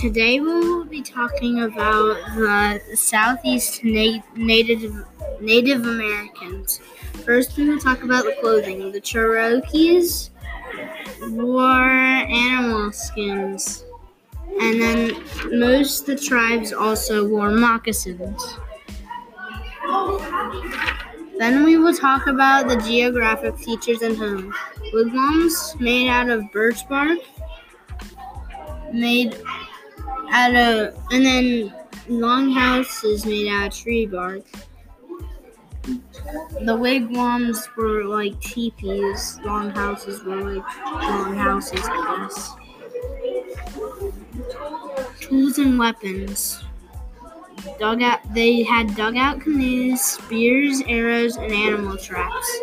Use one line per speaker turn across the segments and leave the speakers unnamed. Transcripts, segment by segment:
Today we will be talking about the Southeast na- Native Native Americans. First, we will talk about the clothing. The Cherokees wore animal skins, and then most of the tribes also wore moccasins. Then we will talk about the geographic features and homes. Wigwams made out of birch bark, made out of, and then longhouses made out of tree bark. The wigwams were like teepees. Longhouses were like longhouses, I guess. Tools and weapons. Dugout. They had dugout canoes, spears, arrows, and animal traps.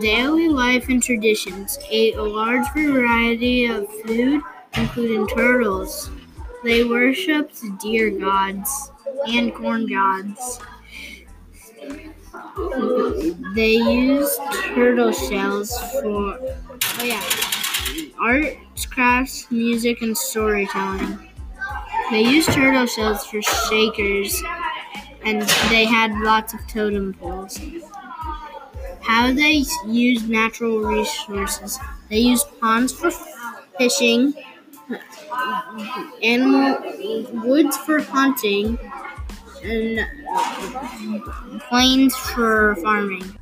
Daily life and traditions ate a large variety of food, including turtles. They worshipped deer gods and corn gods. They used turtle shells for oh yeah, arts, crafts, music, and storytelling. They used turtle shells for shakers, and they had lots of totem poles. How they used natural resources. They used ponds for fishing, animal woods for hunting, and plains for farming.